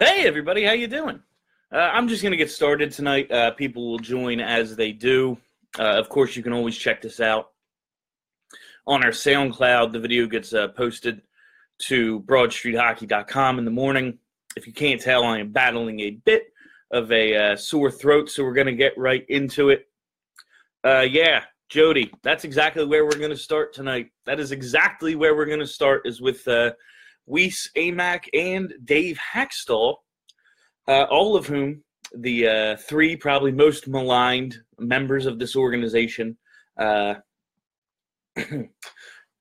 Hey everybody, how you doing? Uh, I'm just gonna get started tonight. Uh, people will join as they do. Uh, of course, you can always check this out on our SoundCloud. The video gets uh, posted to BroadStreetHockey.com in the morning. If you can't tell, I am battling a bit of a uh, sore throat, so we're gonna get right into it. Uh, yeah, Jody, that's exactly where we're gonna start tonight. That is exactly where we're gonna start. Is with Weise Amac, and Dave Hakstol, uh, all of whom the uh, three probably most maligned members of this organization uh,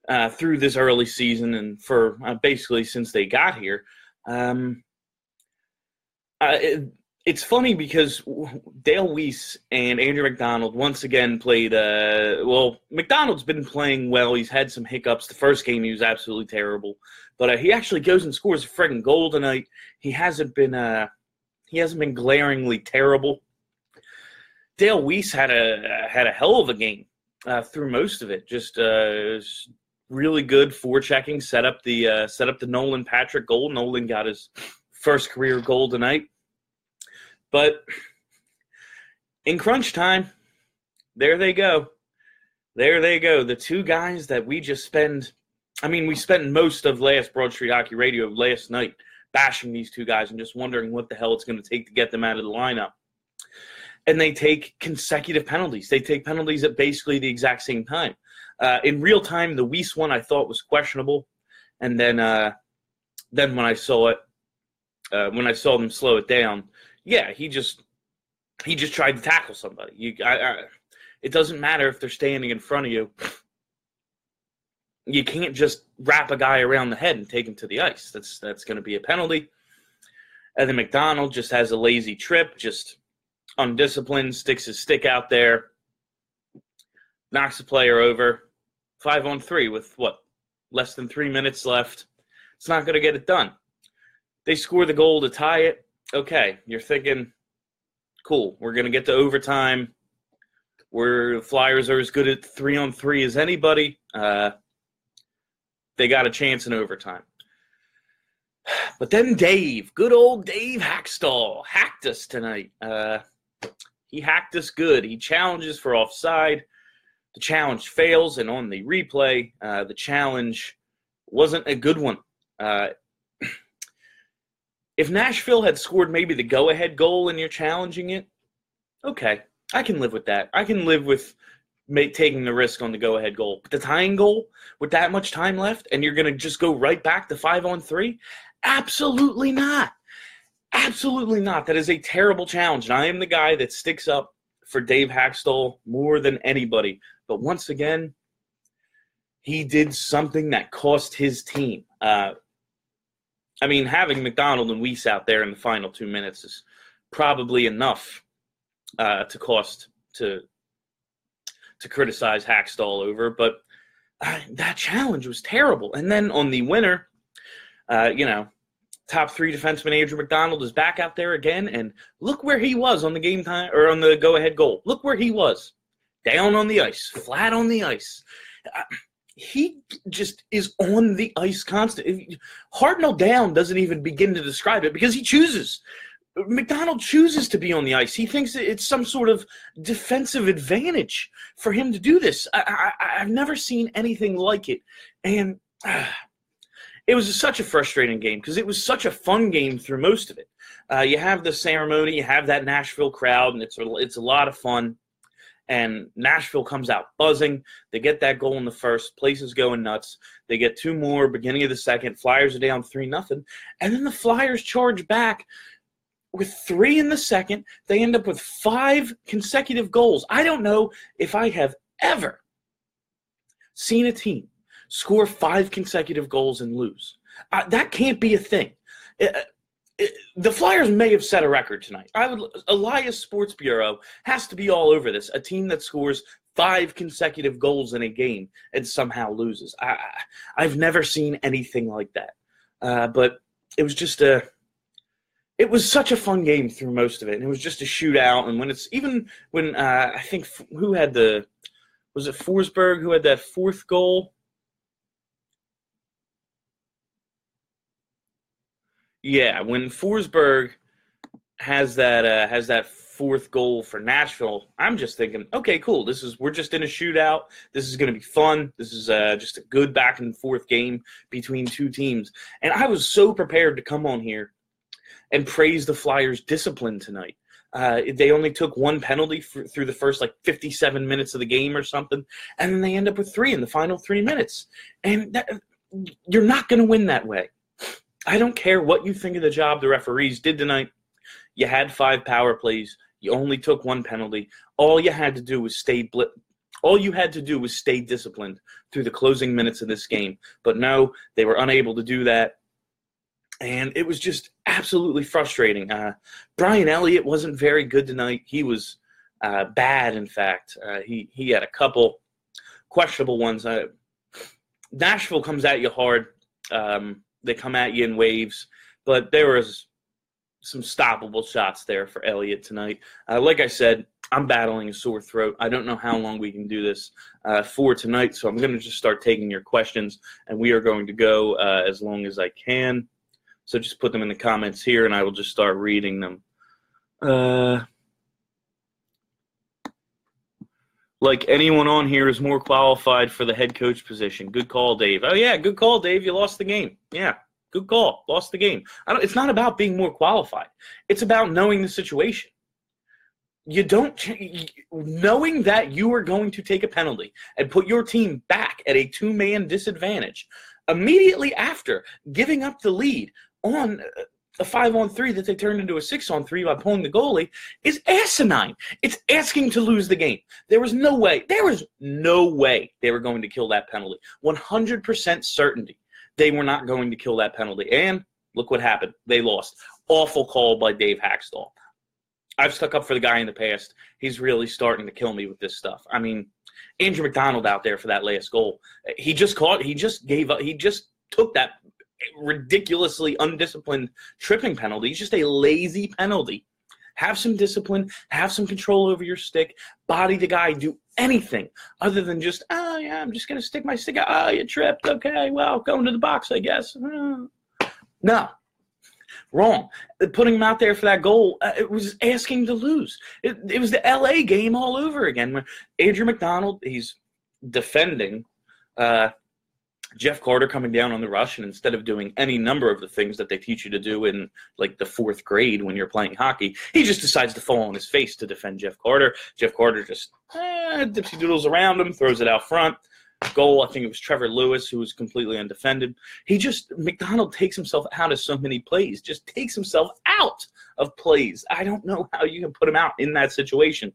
uh through this early season and for uh, basically since they got here. Um, it, it's funny because Dale Weise and Andrew MacDonald once again played. well, MacDonald's been playing well. He's had some hiccups. The first game he was absolutely terrible. But uh, he actually goes and scores a friggin' goal tonight. He hasn't been uh, he hasn't been glaringly terrible. Dale Weise had a had a hell of a game uh, through most of it. Just uh, really good forechecking. Set up the uh, set up the Nolan Patrick goal. Nolan got his first career goal tonight. But in crunch time, there they go. There they go. The two guys that we just spend I mean, we spent most of last Broad Street Hockey Radio of last night bashing these two guys and just wondering what the hell it's going to take to get them out of the lineup. And they take consecutive penalties. They take penalties at basically the exact same time. Uh, in real time, the Weise one I thought was questionable, and then uh, then when I saw it, uh, when I saw them slow it down, yeah, he just he just tried to tackle somebody. You, I, I, it doesn't matter if they're standing in front of you you can't just wrap a guy around the head and take him to the ice. That's that's going to be a penalty. And then MacDonald just has a lazy trip, just undisciplined, sticks his stick out there, knocks the player over. Five on three with what? Less than three minutes left. It's not going to get it done. They score the goal to tie it. Okay, you're thinking, cool, we're going to get to overtime. Where the Flyers are as good at three on three as anybody. Uh, they got a chance in overtime. But then Dave, good old Dave Hakstol, hacked us tonight. Uh, he hacked us good. He challenges for offside. The challenge fails, and on the replay, uh, the challenge wasn't a good one. Uh, if Nashville had scored maybe the go ahead goal and you're challenging it, okay, I can live with that. I can live with taking the risk on the go ahead goal. But the tying goal with that much time left, and you're going to just go right back to five on three? Absolutely not. Absolutely not. That is a terrible challenge. And I am the guy that sticks up for Dave Hakstol more than anybody. But once again, he did something that cost his team. Uh, I mean, having MacDonald and Weise out there in the final two minutes is probably enough uh, to cost to to criticize Hakstol over, but uh, that challenge was terrible. And then on the winner, uh, you know, top three defenseman Andrew MacDonald is back out there again, and look where he was on the game time or on the go-ahead goal. Look where he was, down on the ice, flat on the ice. He just is on the ice constant. Hartnell down doesn't even begin to describe it because he chooses. MacDonald chooses to be on the ice. He thinks it's some sort of defensive advantage for him to do this. I, have never seen anything like it, and uh, it was such a frustrating game because it was such a fun game through most of it. Uh, you have the ceremony, you have that Nashville crowd, and it's a, it's a lot of fun. And Nashville comes out buzzing. They get that goal in the first. Place is going nuts. They get two more beginning of the second. Flyers are down three nothing, and then the Flyers charge back with three in the second. They end up with five consecutive goals. I don't know if I have ever seen a team score five consecutive goals and lose. Uh, that can't be a thing. Uh, the Flyers may have set a record tonight. I would Elias Sports Bureau has to be all over this. A team that scores five consecutive goals in a game and somehow loses. I, I've never seen anything like that. Uh, but it was just a. It was such a fun game through most of it, and it was just a shootout. And when it's even when uh, I think who had the was it Forsberg who had that fourth goal? Yeah, when Forsberg has that uh, has that fourth goal for Nashville, I'm just thinking, okay, cool. This is we're just in a shootout. This is going to be fun. This is uh, just a good back and forth game between two teams. And I was so prepared to come on here and praise the Flyers' discipline tonight. Uh, they only took one penalty for, through the first like 57 minutes of the game or something, and then they end up with three in the final three minutes. And that, you're not going to win that way. I don't care what you think of the job the referees did tonight. You had five power plays. You only took one penalty. All you had to do was stay blip. All you had to do was stay disciplined through the closing minutes of this game. But no, they were unable to do that. And it was just absolutely frustrating. Uh, Brian Elliott wasn't very good tonight. He was uh, bad, in fact. Uh, he, he had a couple questionable ones. Uh, Nashville comes at you hard. Um, they come at you in waves, but there was some stoppable shots there for Elliott tonight. Uh, like I said, I'm battling a sore throat. I don't know how long we can do this uh, for tonight, so I'm going to just start taking your questions, and we are going to go uh, as long as I can. So just put them in the comments here, and I will just start reading them. Uh, like anyone on here is more qualified for the head coach position. Good call, Dave. Oh yeah, good call, Dave. You lost the game. Yeah, good call. Lost the game. it's not about being more qualified. It's about knowing the situation. You don't knowing that you are going to take a penalty and put your team back at a two-man disadvantage immediately after giving up the lead on uh, a five on three that they turned into a six on three by pulling the goalie is asinine. It's asking to lose the game. There was no way, there was no way they were going to kill that penalty. 100% certainty they were not going to kill that penalty. And look what happened. They lost. Awful call by Dave Hakstol. I've stuck up for the guy in the past. He's really starting to kill me with this stuff. I mean, Andrew MacDonald out there for that last goal. He just caught, he just gave up, he just took that ridiculously undisciplined tripping penalty. It's just a lazy penalty. Have some discipline, have some control over your stick, body the guy, do anything other than just, oh, yeah, I'm just going to stick my stick out. Oh, you tripped. Okay, well, go into the box, I guess. No, wrong. Putting him out there for that goal, uh, it was asking to lose. It, it was the LA game all over again. Where Andrew MacDonald, he's defending. Uh, Jeff Carter coming down on the rush, and instead of doing any number of the things that they teach you to do in like the fourth grade when you're playing hockey, he just decides to fall on his face to defend Jeff Carter. Jeff Carter just eh, dipsy doodles around him, throws it out front. Goal, I think it was Trevor Lewis who was completely undefended. He just MacDonald takes himself out of so many plays, just takes himself out of plays. I don't know how you can put him out in that situation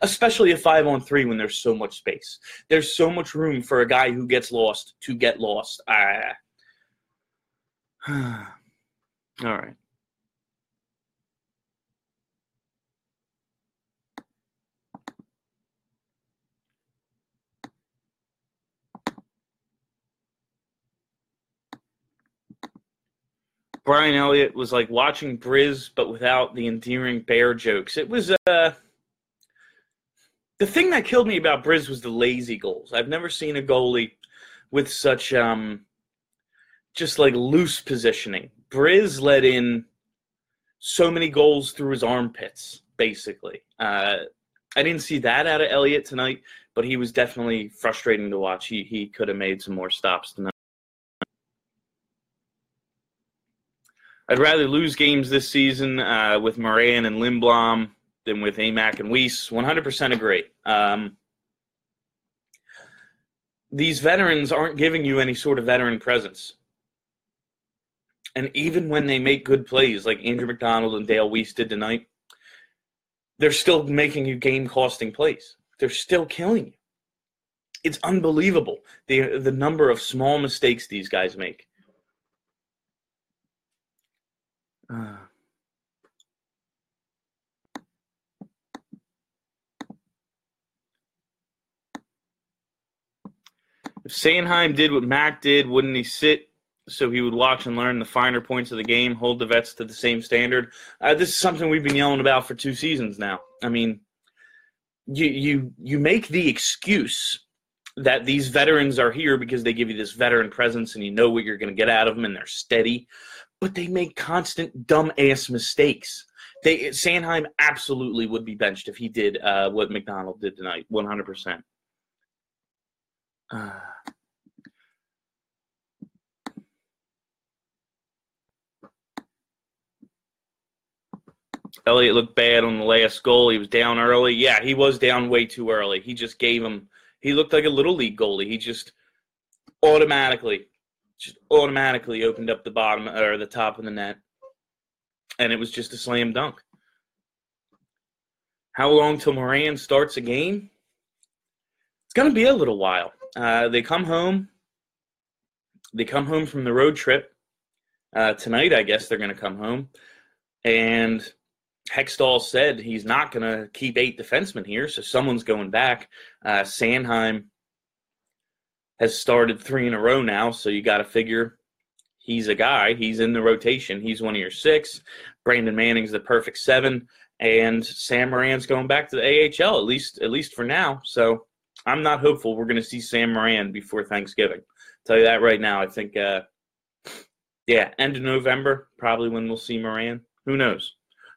especially a five on three when there's so much space. There's so much room for a guy who gets lost to get lost. Ah. All right. Brian Elliott was like watching Briz, but without the endearing bear jokes. It was uh the thing that killed me about Briz was the lazy goals. I've never seen a goalie with such um just like loose positioning. Briz let in so many goals through his armpits, basically. Uh, I didn't see that out of Elliott tonight, but he was definitely frustrating to watch. He he could have made some more stops tonight. I'd rather lose games this season uh, with Morin and Lindblom than with Amac and Weise. 100% agree. Um, these veterans aren't giving you any sort of veteran presence. And even when they make good plays, like Andrew MacDonald and Dale Weiss did tonight, they're still making you game costing plays. They're still killing you. It's unbelievable the the number of small mistakes these guys make. Uh, if Sanheim did what Mac did, wouldn't he sit so he would watch and learn the finer points of the game, hold the vets to the same standard? Uh, this is something we've been yelling about for two seasons now. I mean, you you you make the excuse that these veterans are here because they give you this veteran presence and you know what you're going to get out of them and they're steady, but they make constant dumb ass mistakes. They Sanheim absolutely would be benched if he did uh, what MacDonald did tonight, 100. percent uh, Elliott looked bad on the last goal. He was down early. Yeah, he was down way too early. He just gave him. He looked like a little league goalie. He just automatically, just automatically opened up the bottom or the top of the net, and it was just a slam dunk. How long till Morin starts a game? It's to be a little while. Uh, they come home. They come home from the road trip uh, tonight. I guess they're going to come home, and Hextall said he's not going to keep eight defensemen here, so someone's going back. Uh, Sanheim has started three in a row now, so you got to figure he's a guy. He's in the rotation. He's one of your six. Brandon Manning's the perfect seven, and Sam Morin's going back to the AHL at least at least for now. So I'm not hopeful we're going to see Sam Morin before Thanksgiving. I'll tell you that right now. I think, uh, yeah, end of November probably when we'll see Morin. Who knows?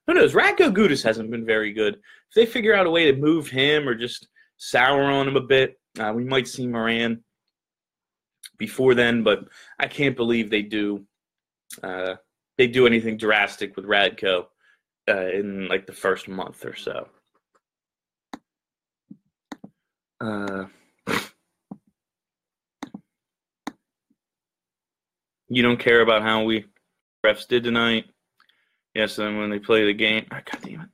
Who knows? Radko Gudas hasn't been very good. If they figure out a way to move him or just sour on him a bit, uh, we might see Morin before then. But I can't believe they do uh, they do anything drastic with Radko uh, in like the first month or so. Uh, you don't care about how we refs did tonight. Yes, then when they play the game, oh, God damn it.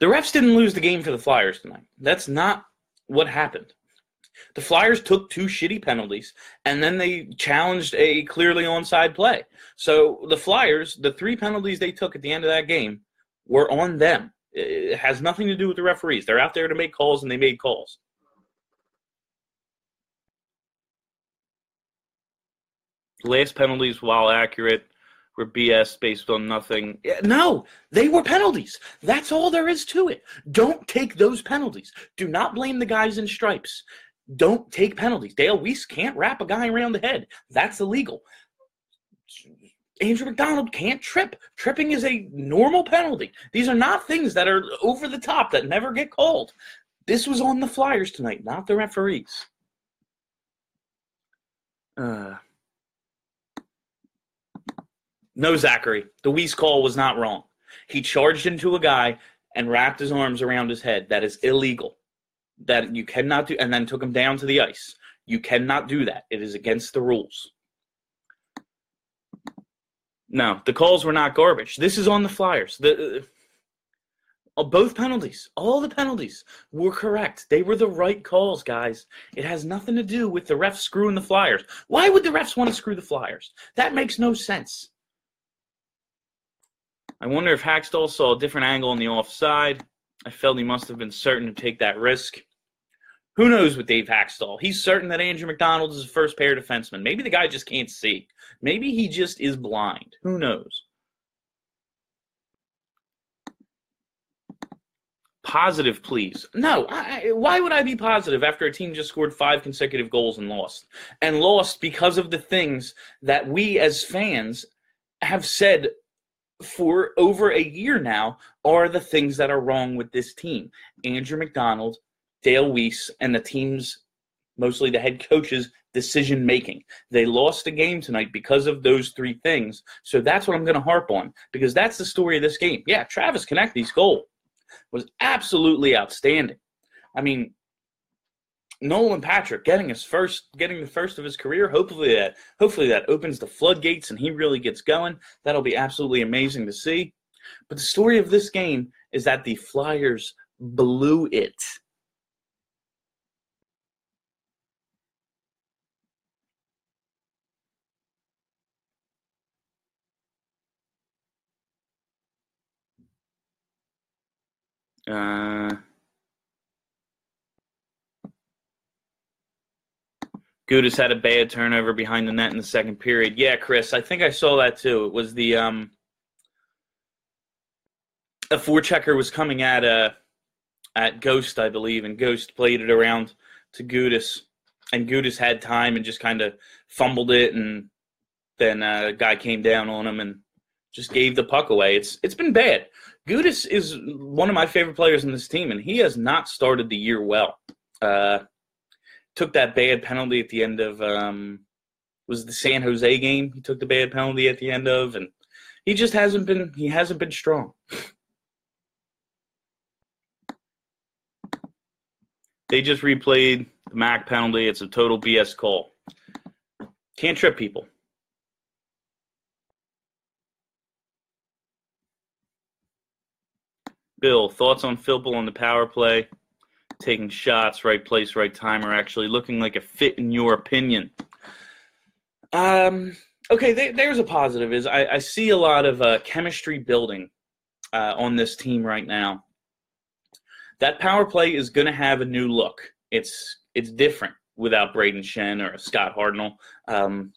The refs didn't lose the game for the Flyers tonight. That's not what happened. The Flyers took two shitty penalties and then they challenged a clearly onside play. So the Flyers, the three penalties they took at the end of that game were on them. It has nothing to do with the referees. They're out there to make calls and they made calls. Last penalties, while accurate, were BS based on nothing. No, they were penalties. That's all there is to it. Don't take those penalties. Do not blame the guys in stripes. Don't take penalties. Dale Weise can't wrap a guy around the head. That's illegal. Andrew MacDonald can't trip. Tripping is a normal penalty. These are not things that are over the top that never get called. This was on the Flyers tonight, not the referees. Uh, no, Zachary. The Weise call was not wrong. He charged into a guy and wrapped his arms around his head. That is illegal. That you cannot do, and then took him down to the ice. You cannot do that. It is against the rules. No, the calls were not garbage. This is on the Flyers. The uh, both penalties, all the penalties were correct. They were the right calls, guys. It has nothing to do with the refs screwing the Flyers. Why would the refs want to screw the Flyers? That makes no sense. I wonder if Hakstol saw a different angle on the offside. I felt he must have been certain to take that risk. Who knows with Dave Hakstol? He's certain that Andrew MacDonald is a first pair defenseman. Maybe the guy just can't see. Maybe he just is blind. Who knows? Positive, please. No, I, why would I be positive after a team just scored five consecutive goals and lost? And lost because of the things that we as fans have said for over a year now are the things that are wrong with this team. Andrew MacDonald, Dale Weise, and the team's mostly the head coach's decision making. They lost the game tonight because of those three things. So that's what I'm going to harp on because that's the story of this game. Yeah, Travis Konecny's goal was absolutely outstanding. I mean, Nolan Patrick getting his first, getting the first of his career. Hopefully that, hopefully that opens the floodgates and he really gets going. That'll be absolutely amazing to see. But the story of this game is that the Flyers blew it. Uh, had a bad turnover behind the net in the second period. Yeah, Chris, I think I saw that too. It was the um, a forechecker was coming at uh at Ghost, I believe, and Ghost played it around to Gudas, and Gudas had time and just kind of fumbled it, and then uh, a guy came down on him and just gave the puck away. It's it's been bad. Gudas is one of my favorite players in this team, and he has not started the year well. Uh, took that bad penalty at the end of um, was the San Jose game. He took the bad penalty at the end of, and he just hasn't been he hasn't been strong. They just replayed the Mac penalty. It's a total BS call. Can't trip people. Bill, thoughts on Filppula on the power play? taking shots, right place, right time, are actually looking like a fit in your opinion? Um, okay, th- there's a positive. Is I, I, see a lot of uh, chemistry building uh, on this team right now. That power play is going to have a new look. It's it's different without Brayden Schenn or Scott Hartnell. Um,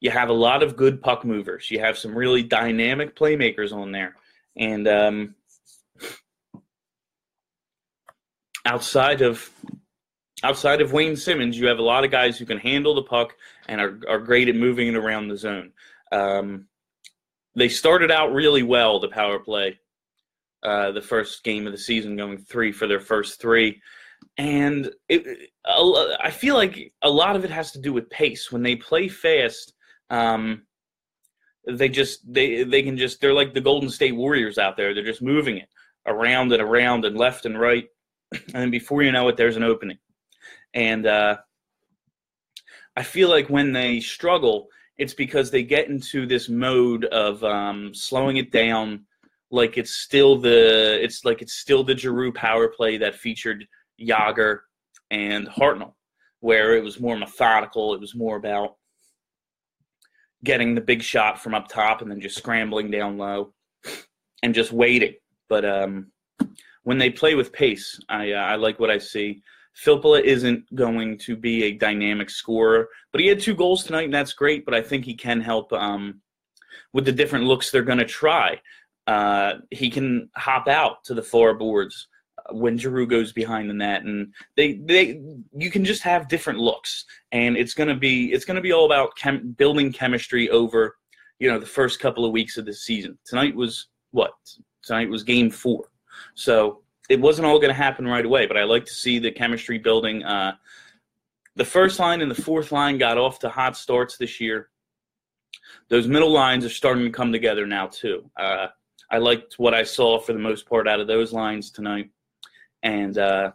you have a lot of good puck movers. You have some really dynamic playmakers on there, and um, outside of outside of Wayne Simmonds, you have a lot of guys who can handle the puck and are, are great at moving it around the zone. Um, they started out really well, the power play, uh, the first game of the season, going three for their first three. And it, I feel like a lot of it has to do with pace. When they play fast, um, they just they they can just they're like the Golden State Warriors out there. They're just moving it around and around and left and right and then before you know it, there's an opening. And uh, I feel like when they struggle, it's because they get into this mode of um, slowing it down, like it's still the it's like it's still the Giroux power play that featured Jagr and Hartnell, where it was more methodical. It was more about getting the big shot from up top and then just scrambling down low and just waiting. But um, when they play with pace, I, uh, I like what I see. Filppula isn't going to be a dynamic scorer, but he had two goals tonight, and that's great. But I think he can help um, with the different looks they're going to try. Uh, he can hop out to the far boards uh, when Giroux goes behind the net, and they they you can just have different looks, and it's gonna be it's gonna be all about chem- building chemistry over you know the first couple of weeks of the season. Tonight was what? Tonight was game four. So it wasn't all going to happen right away, but I like to see the chemistry building. Uh, the first line and the fourth line got off to hot starts this year. Those middle lines are starting to come together now too. Uh, I liked what I saw for the most part out of those lines tonight, and uh,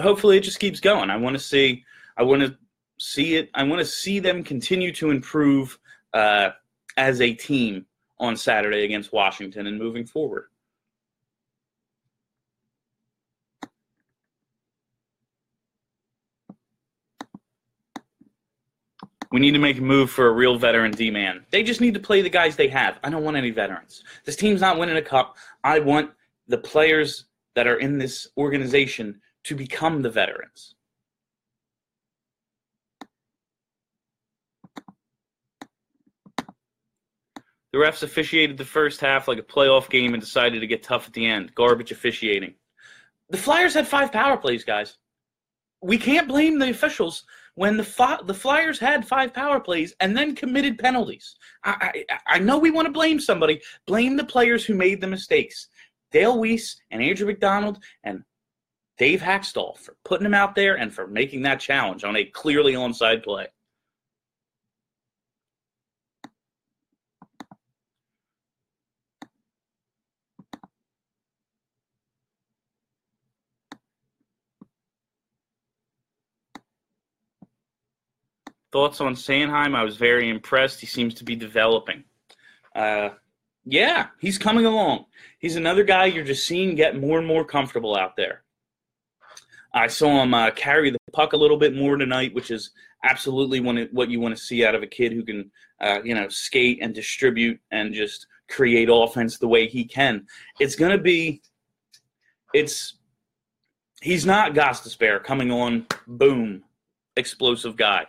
hopefully it just keeps going. I want to see. I want to see it. I want to see them continue to improve uh, as a team on Saturday against Washington and moving forward. We need to make a move for a real veteran D man. They just need to play the guys they have. I don't want any veterans. This team's not winning a cup. I want the players that are in this organization to become the veterans. The refs officiated the first half like a playoff game and decided to get tough at the end. Garbage officiating. The Flyers had five power plays, guys. We can't blame the officials when the the Flyers had five power plays and then committed penalties. I, I, I know we want to blame somebody. Blame the players who made the mistakes. Dale Weise and Andrew MacDonald and Dave Hakstol for putting him out there and for making that challenge on a clearly onside play. Thoughts on Sanheim? I was very impressed. He seems to be developing. Uh, yeah, he's coming along. He's another guy you're just seeing get more and more comfortable out there. I saw him uh, carry the puck a little bit more tonight, which is absolutely what you want to see out of a kid who can, uh, you know, skate and distribute and just create offense the way he can. It's going to be it's he's not Gostisbehere coming on, boom, explosive guy.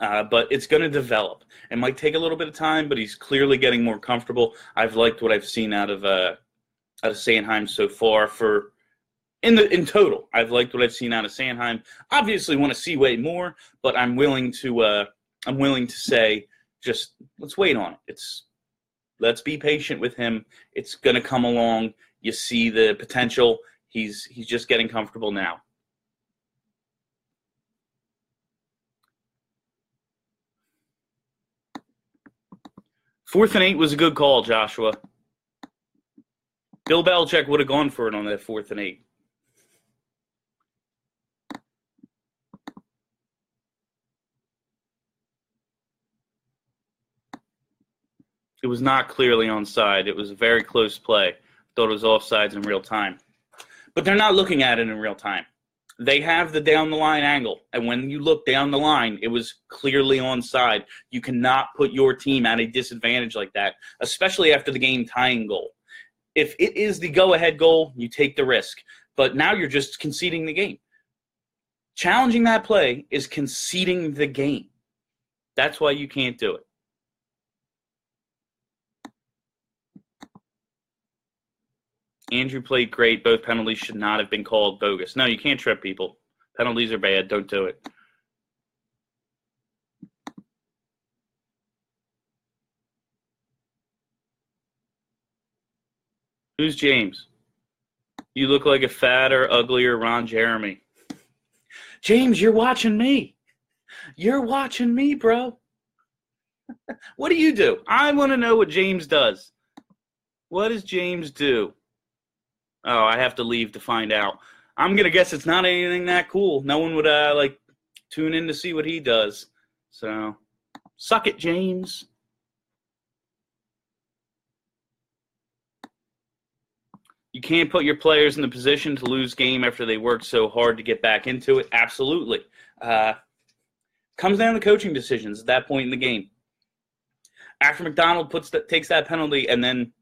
Uh, but it's going to develop. It might take a little bit of time, but he's clearly getting more comfortable. I've liked what I've seen out of uh, out of Sanheim so far. For in the in total, I've liked what I've seen out of Sanheim. Obviously, want to see way more, but I'm willing to uh, I'm willing to say just let's wait on it. It's let's be patient with him. It's going to come along. You see the potential. He's he's just getting comfortable now. Fourth and eight was a good call, Joshua. Bill Belichick would have gone for it on that fourth and eight. It was not clearly onside. It was a very close play. Thought it was offsides in real time. But they're not looking at it in real time. They have the down the line angle. And when you look down the line, it was clearly onside. You cannot put your team at a disadvantage like that, especially after the game tying goal. If it is the go ahead goal, you take the risk. But now you're just conceding the game. Challenging that play is conceding the game. That's why you can't do it. Andrew played great. Both penalties should not have been called bogus. No, you can't trip people. Penalties are bad. Don't do it. Who's James? You look like a fatter, uglier Ron Jeremy. James, you're watching me. You're watching me, bro. what do you do? I want to know what James does. What does James do? Oh, I have to leave to find out. I'm gonna guess it's not anything that cool. No one would uh like tune in to see what he does. So, suck it, James. You can't put your players in the position to lose game after they worked so hard to get back into it. Absolutely. Uh, comes down to coaching decisions at that point in the game. After MacDonald puts that takes that penalty and then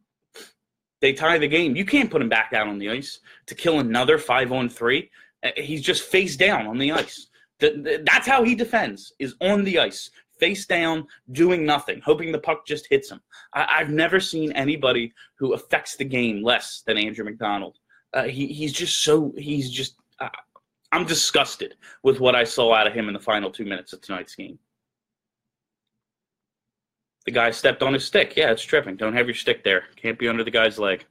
they tie the game. You can't put him back out on the ice to kill another five on three. Uh, he's just face down on the ice. That's how he defends, is on the ice, face down, doing nothing, hoping the puck just hits him. I've never seen anybody who affects the game less than Andrew MacDonald. Uh, he, he's just so, he's just, uh, I'm disgusted with what I saw out of him in the final two minutes of tonight's game. The guy stepped on his stick. Yeah, it's tripping. Don't have your stick there. Can't be under the guy's leg.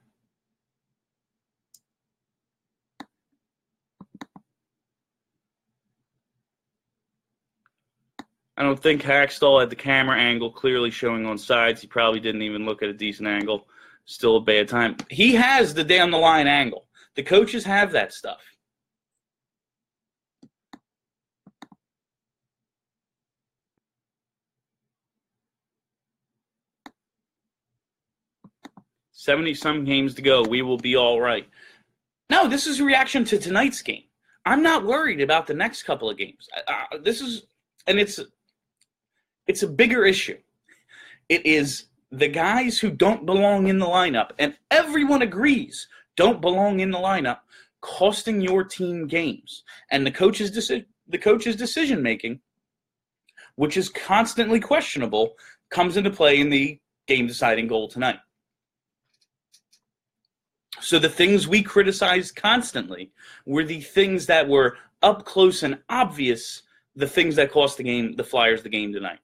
I don't think Hakstol had the camera angle clearly showing on sides. He probably didn't even look at a decent angle. Still a bad time. He has the down the line angle. The coaches have that stuff. 70 some games to go. We will be all right. No, this is a reaction to tonight's game. I'm not worried about the next couple of games. Uh, this is, and it's, it's a bigger issue. It is the guys who don't belong in the lineup, and everyone agrees don't belong in the lineup, costing your team games. And the coach's decision, the coach's decision making, which is constantly questionable, comes into play in the game deciding goal tonight. So the things we criticized constantly were the things that were up close and obvious, the things that cost the game, the Flyers the game tonight.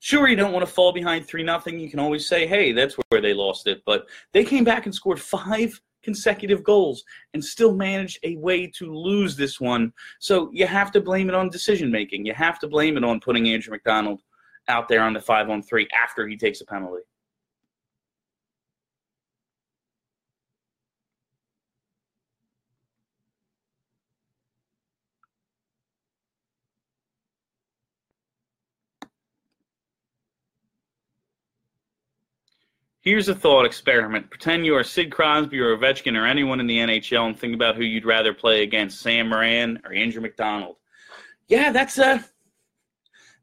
Sure, you don't want to fall behind 3 nothing. You can always say, hey, that's where they lost it. But they came back and scored five consecutive goals and still managed a way to lose this one. So you have to blame it on decision making. You have to blame it on putting Andrew MacDonald out there on the 5 on 3 after he takes a penalty. Here's a thought experiment. Pretend you are Sid Crosby or Ovechkin or anyone in the NHL and think about who you'd rather play against, Sam Morin or Andrew MacDonald. Yeah, that's a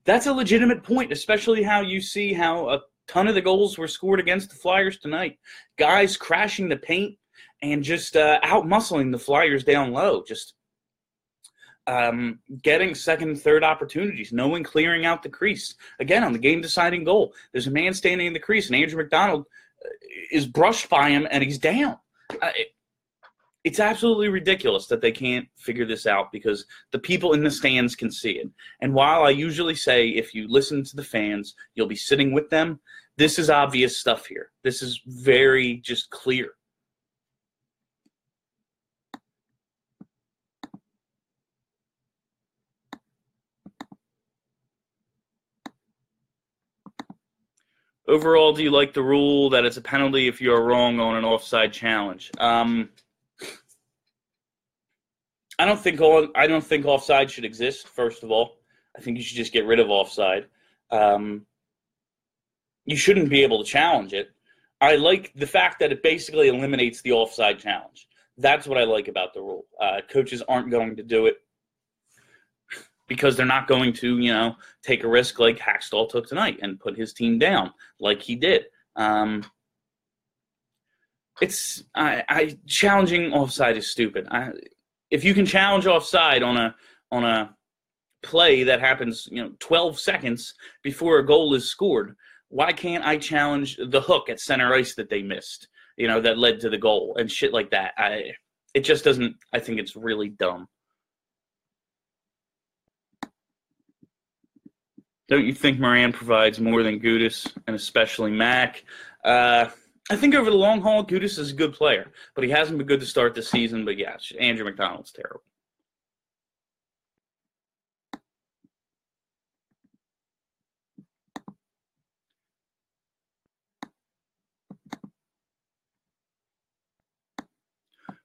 that's a legitimate point, especially how you see how a ton of the goals were scored against the Flyers tonight. Guys crashing the paint, and just uh, out muscling the Flyers down low, just um, getting second and third opportunities, no one clearing out the crease. Again, on the game deciding goal, there's a man standing in the crease, and Andrew MacDonald uh, is brushed by him, and he's down. Uh, it, it's absolutely ridiculous that they can't figure this out because the people in the stands can see it. And while I usually say if you listen to the fans, you'll be sitting with them, this is obvious stuff here. This is very just clear. Overall, do you like the rule that it's a penalty if you are wrong on an offside challenge? Um, I don't think all, I don't think offside should exist. First of all, I think you should just get rid of offside. Um, you shouldn't be able to challenge it. I like the fact that it basically eliminates the offside challenge. That's what I like about the rule. Uh, coaches aren't going to do it because they're not going to, you know, take a risk like Hakstol took tonight and put his team down like he did. Um, it's I, I challenging offside is stupid. I, if you can challenge offside on a on a play that happens, you know, 12 seconds before a goal is scored, why can't I challenge the hook at center ice that they missed? You know, that led to the goal and shit like that. I it just doesn't I think it's really dumb. Don't you think Morin provides more than Gudas and especially Mac? Uh, I think over the long haul, Gudas is a good player, but he hasn't been good to start the season. But yeah, Andrew MacDonald's terrible.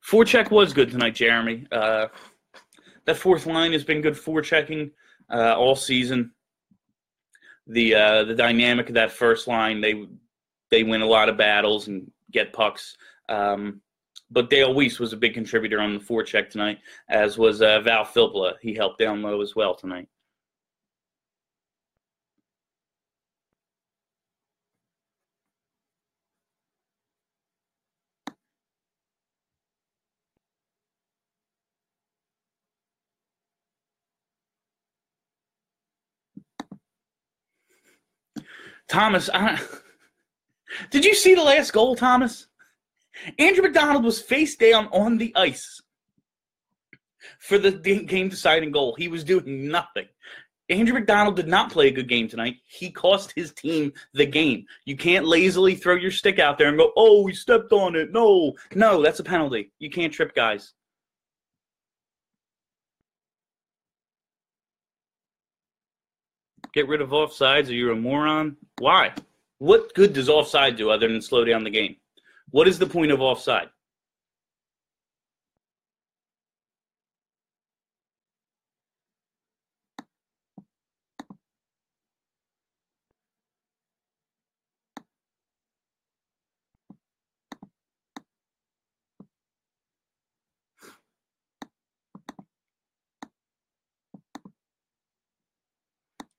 Forecheck was good tonight, Jeremy. Uh, that fourth line has been good forechecking uh, all season. The uh, the dynamic of that first line, they they win a lot of battles and get pucks. Um, but Dale Weise was a big contributor on the forecheck tonight, as was uh, Val Filppula. He helped down low as well tonight. Thomas, I, did you see the last goal, Thomas? Andrew MacDonald was face down on the ice for the game deciding goal. He was doing nothing. Andrew MacDonald did not play a good game tonight. He cost his team the game. You can't lazily throw your stick out there and go, oh, he stepped on it. No, no, that's a penalty. You can't trip guys. Get rid of offsides or you're a moron? Why? What good does offside do other than slow down the game? What is the point of offside?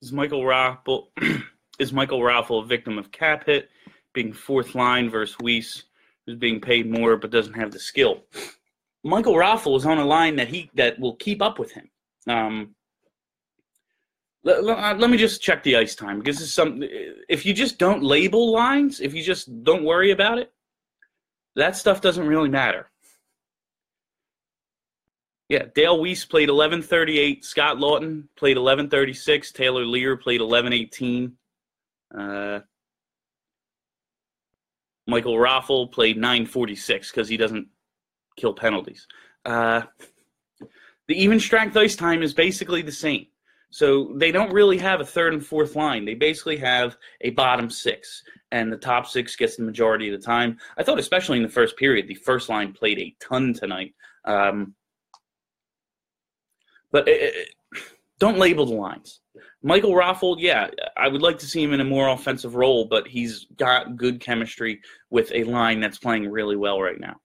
Is Michael Raffl is Michael Raffl a victim of cap hit, being fourth line versus Weise, who's being paid more but doesn't have the skill? Michael Raffl is on a line that he that will keep up with him. Um, let, let, uh, let, me just check the ice time because some. If you just don't label lines, if you just don't worry about it, that stuff doesn't really matter. Yeah, Dale Weise played 11:38. Scott Laughton played 11:36. Taylor Leier played 11:18. Uh, Michael Raffl played 9:46 because he doesn't kill penalties. Uh, the even strength ice time is basically the same. So they don't really have a third and fourth line. They basically have a bottom six, and the top six gets the majority of the time. I thought, especially in the first period, the first line played a ton tonight. Um, but it, it, don't label the lines. Michael Raffl, yeah, I would like to see him in a more offensive role, but he's got good chemistry with a line that's playing really well right now.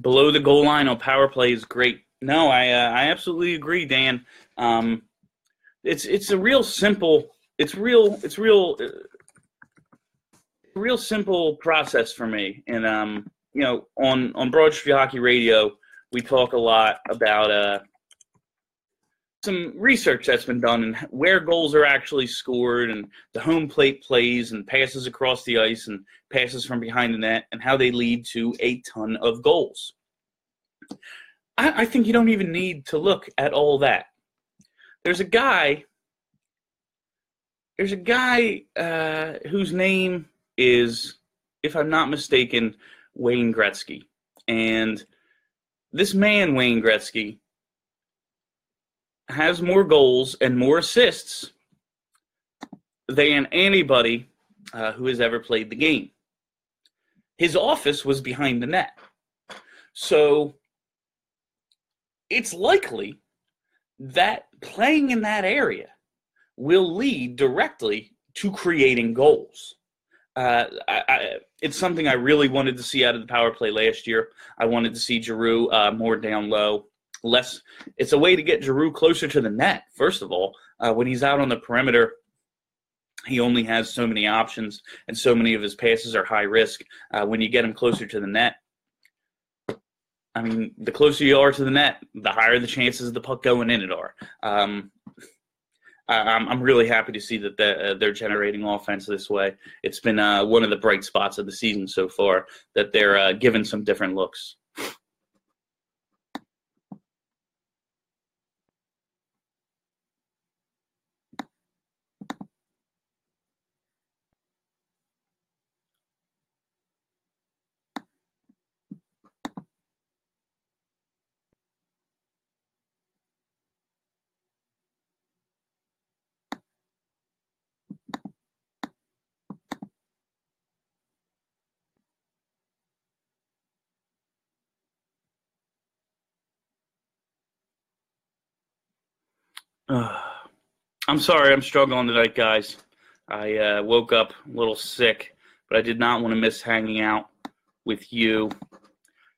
Below the goal line on power play is great. No, I uh, I absolutely agree, Dan. Um, it's it's a real simple. It's real. It's real. Uh, real simple process for me. And um, you know, on on Broad Street Hockey Radio, we talk a lot about uh some research that's been done and where goals are actually scored and the home plate plays and passes across the ice and passes from behind the net and how they lead to a ton of goals. I, I think you don't even need to look at all that. There's a guy. There's a guy uh, whose name is, if I'm not mistaken, Wayne Gretzky, and this man Wayne Gretzky has more goals and more assists than anybody uh, who has ever played the game. His office was behind the net. So it's likely that playing in that area will lead directly to creating goals. Uh, I, I, it's something I really wanted to see out of the power play last year. I wanted to see Giroux uh, more down low, less. It's a way to get Giroux closer to the net. First of all, uh, when he's out on the perimeter, he only has so many options, and so many of his passes are high risk. Uh, when you get him closer to the net, I mean, the closer you are to the net, the higher the chances of the puck going in it are. Um, I'm, I'm really happy to see that they're, uh, they're generating offense this way. It's been uh, one of the bright spots of the season so far that they're uh, giving some different looks. Uh, I'm sorry, I'm struggling tonight, guys. I uh, woke up a little sick, but I did not want to miss hanging out with you.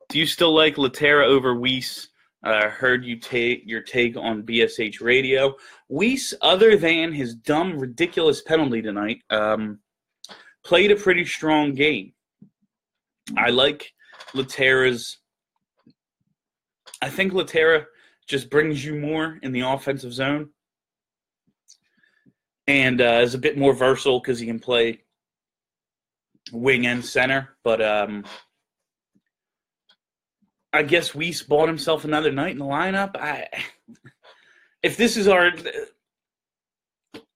Do you still like Lehtera over Weise? I uh, heard you take your take on BSH Radio. Weise, other than his dumb, ridiculous penalty tonight, um, played a pretty strong game. I like Lehtera's. I think Lehtera just brings you more in the offensive zone and uh, is a bit more versatile because he can play wing and center. But um, I guess Weise bought himself another night in the lineup. I, if this is our,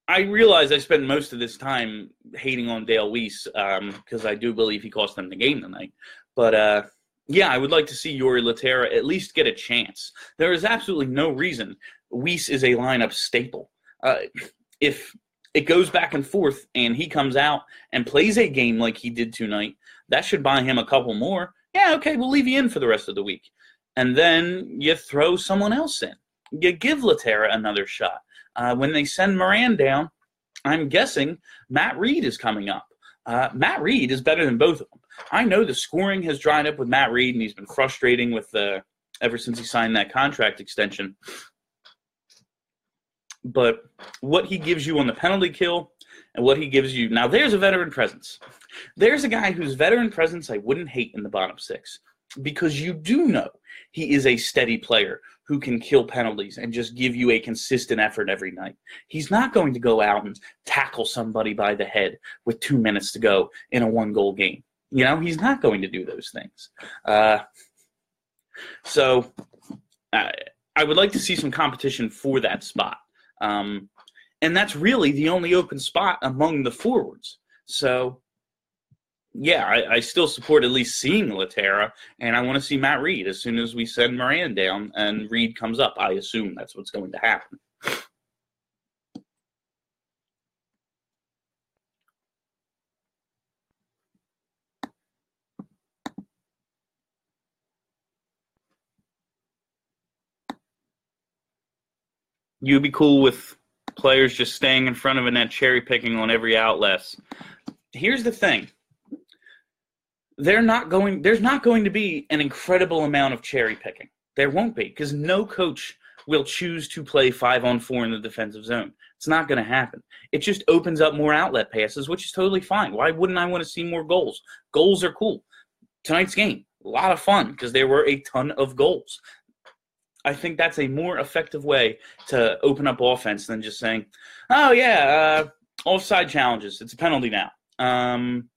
I realize I spent most of this time hating on Dale Weise because um, I do believe he cost them the game tonight. But uh, yeah, I would like to see Jori Lehtera at least get a chance. There is absolutely no reason Weise is a lineup staple. Uh, if it goes back and forth and he comes out and plays a game like he did tonight, that should buy him a couple more. Yeah, okay, we'll leave you in for the rest of the week. And then you throw someone else in. You give Lehtera another shot. Uh, when they send Morin down, I'm guessing Matt Read is coming up. Uh, Matt Read is better than both of them. I know the scoring has dried up with Matt Read, and he's been frustrating with the ever since he signed that contract extension. But what he gives you on the penalty kill and what he gives you now, there's a veteran presence. There's a guy whose veteran presence I wouldn't hate in the bottom six because you do know he is a steady player who can kill penalties and just give you a consistent effort every night. He's not going to go out and tackle somebody by the head with two minutes to go in a one goal game. You know, he's not going to do those things. Uh, so uh, I would like to see some competition for that spot. Um, and that's really the only open spot among the forwards. So, yeah, I, I still support at least seeing Lehtera, and I want to see Matt Read as soon as we send Morin down and Read comes up. I assume that's what's going to happen. You'd be cool with players just staying in front of a net, cherry picking on every outlet. Here's the thing. They're not going there's not going to be an incredible amount of cherry picking. There won't be because no coach will choose to play five on four in the defensive zone. It's not going to happen. It just opens up more outlet passes, which is totally fine. Why wouldn't I want to see more goals? Goals are cool. Tonight's game, a lot of fun because there were a ton of goals. I think that's a more effective way to open up offense than just saying, "Oh yeah, uh, offside challenges. It's a penalty now." Um,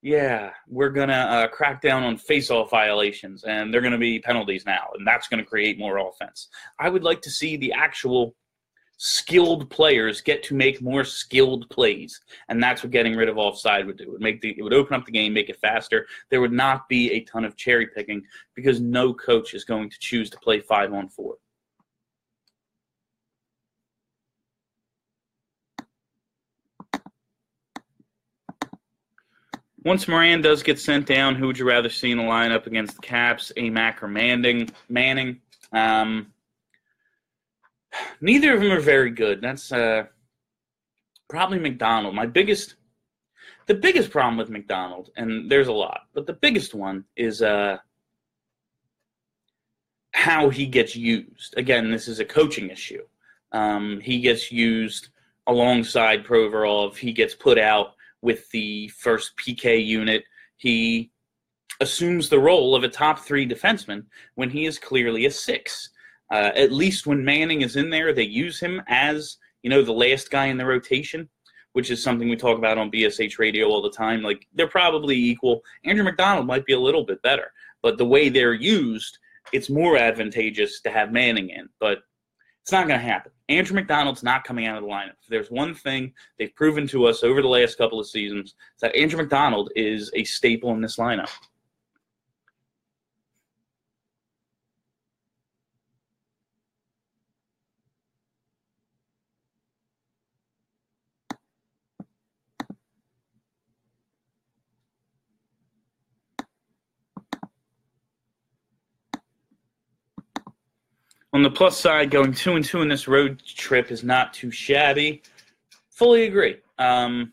yeah, we're gonna uh, crack down on face-off violations, and they're gonna be penalties now, and that's gonna create more offense. I would like to see the actual skilled players get to make more skilled plays, and that's what getting rid of offside would do. It would make the it would open up the game, make it faster. There would not be a ton of cherry picking because no coach is going to choose to play five on four. Once Morin does get sent down, who would you rather see in the lineup against the Caps, Amac or Manning? Manning. Um, neither of them are very good. That's uh, probably MacDonald. My biggest, the biggest problem with MacDonald, and there's a lot, but the biggest one is uh, how he gets used. Again, this is a coaching issue. Um, he gets used alongside Provorov. He gets put out with the first PK unit. He assumes the role of a top three defenseman when he is clearly a six. Uh, at least when Manning is in there, they use him as you know the last guy in the rotation, which is something we talk about on BSH radio all the time. Like they're probably equal. Andrew MacDonald might be a little bit better, but the way they're used, it's more advantageous to have Manning in. But it's not going to happen. Andrew MacDonald's not coming out of the lineup. If there's one thing they've proven to us over the last couple of seasons, that Andrew MacDonald is a staple in this lineup. On the plus side, going two and two in this road trip is not too shabby. Fully agree. Um,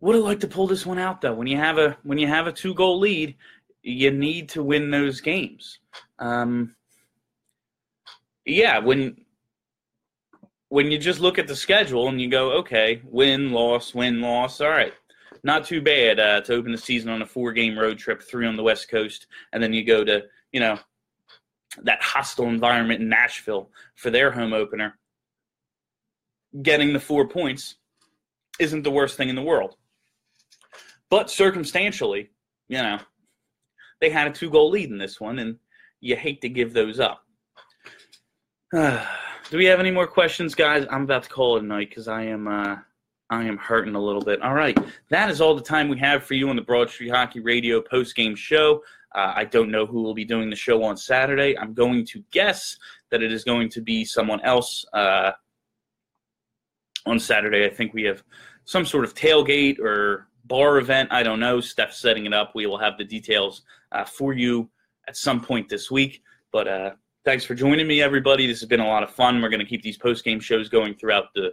would have liked to pull this one out though. When you have a when you have a two goal lead, you need to win those games. Um, yeah, when when you just look at the schedule and you go, okay, win, loss, win, loss. All right, not too bad uh, to open the season on a four game road trip, three on the West Coast, and then you go to you know that hostile environment in Nashville for their home opener, getting the four points isn't the worst thing in the world. But circumstantially, you know, they had a two goal lead in this one, and you hate to give those up. Do we have any more questions, guys? I'm about to call it a night because I am uh, I am hurting a little bit. All right, that is all the time we have for you on the Broad Street Hockey Radio post game show. Uh, I don't know who will be doing the show on Saturday. I'm going to guess that it is going to be someone else uh, on Saturday. I think we have some sort of tailgate or bar event. I don't know. Steph's setting it up. We will have the details uh, for you at some point this week. But uh, thanks for joining me, everybody. This has been a lot of fun. We're going to keep these post game shows going throughout the